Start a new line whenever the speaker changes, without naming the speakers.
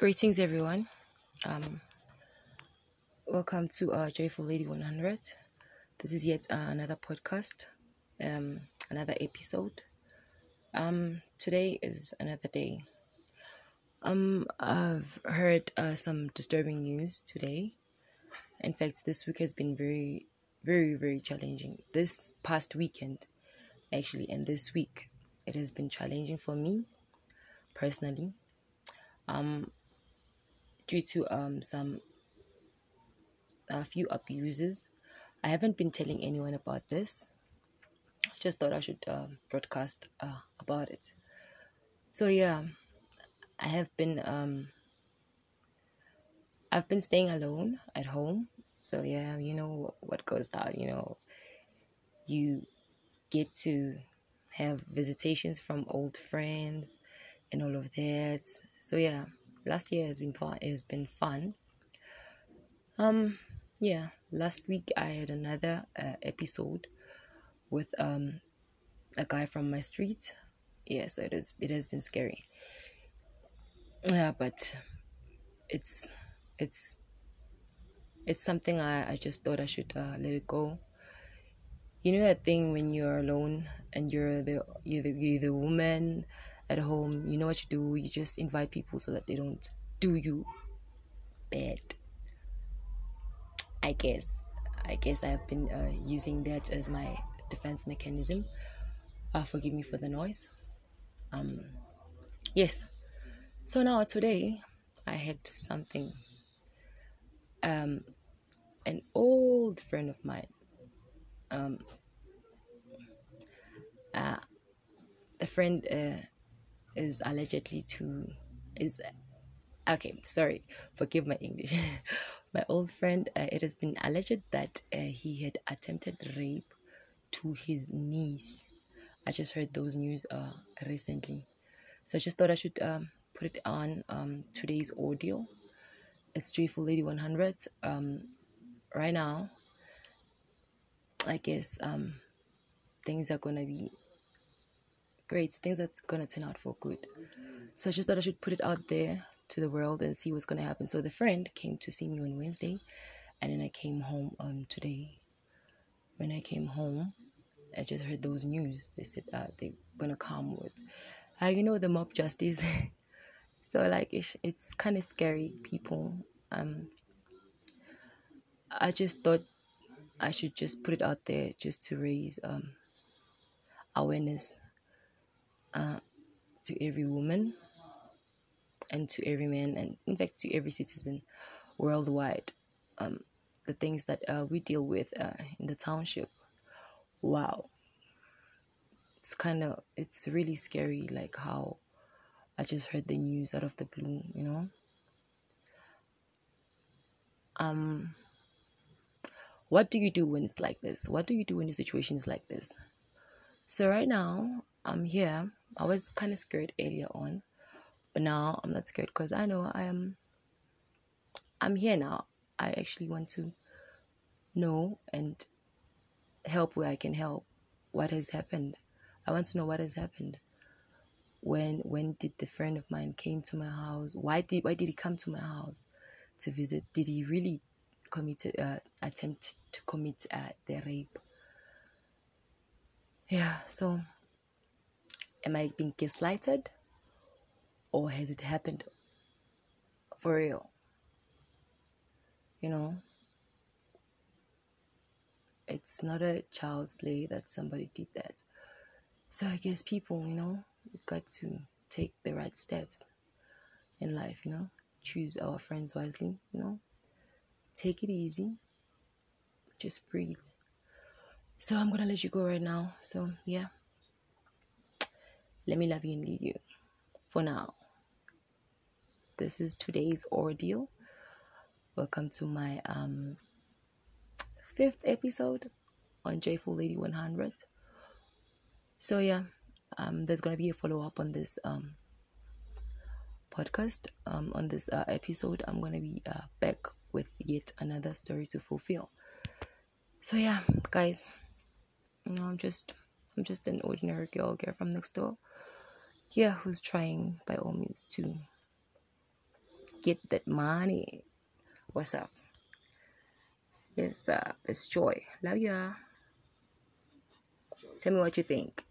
Greetings, everyone. Um, welcome to our Joyful Lady 100. This is yet uh, another podcast, um, another episode. Um, today is another day. Um, I've heard uh, some disturbing news today. In fact, this week has been very, very, very challenging. This past weekend, actually, and this week, it has been challenging for me personally. Um, due to um some a few abuses. I haven't been telling anyone about this. I just thought I should uh, broadcast uh, about it. So yeah, I have been um I've been staying alone at home. So yeah, you know what goes down. You know, you get to have visitations from old friends and all of that. So yeah, last year has been fun. Has been fun. Um, yeah. Last week I had another uh, episode with um a guy from my street. Yeah, so it is. It has been scary. Yeah, but it's it's it's something I, I just thought I should uh, let it go. You know that thing when you're alone and you're the you're the, you're the woman at home, you know what you do, you just invite people so that they don't do you bad. I guess. I guess I've been uh, using that as my defense mechanism. Uh, forgive me for the noise. Um, yes. So now today I had something. Um, an old friend of mine. Um, uh, the friend uh, is allegedly to is okay sorry forgive my english. My old friend uh, it has been alleged that uh, he had attempted rape to his niece. I just heard those news uh recently. So i just thought i should um put it on um today's audio. It's joyful lady 100 um right now. I guess um things are gonna be great things that's gonna turn out for good. So i just thought i should put it out there to the world and see what's gonna happen. So the friend came to see me on wednesday and then i came home um today. When i came home i just heard those news. They said uh, they're gonna come with uh, you know the mob justice. So like it's, it's kind of scary people. Um i just thought i should just put it out there just to raise um awareness uh, to every woman and to every man, and in fact to every citizen worldwide. Um, the things that uh, we deal with uh, in the township. Wow, it's kind of it's really scary. Like how I just heard the news out of the blue, you know. Um, what do you do when it's like this? What do you do when your situation is like this? So right now, I'm here I was kind of scared earlier on, but now I'm not scared because I know I am. I'm here now. I actually want to know and help where I can help. What has happened? I want to know what has happened. When when did the friend of mine came to my house? Why did why did he come to my house to visit? Did he really commit uh, attempt to commit uh, the rape? Yeah, so am I being gaslighted or has it happened for real? You know, it's not a child's play that somebody did that. So I guess people, you know, we've got to take the right steps in life, you know, choose our friends wisely, you know, take it easy, just breathe. So I'm gonna let you go right now. So, yeah. Let me love you and leave you for now. This is today's ordeal. Welcome to my um, fifth episode on Joyful Lady 100. So, yeah, um, there's going to be a follow up on this um, podcast. Um, on this uh, episode, I'm going to be uh, back with yet another story to fulfill. So, yeah, guys, you know, I'm just. I'm just an ordinary girl, girl from next door yeah, who's trying by all means to get that money. What's up? Yes, up. It's Joy. Love ya. Tell me what you think.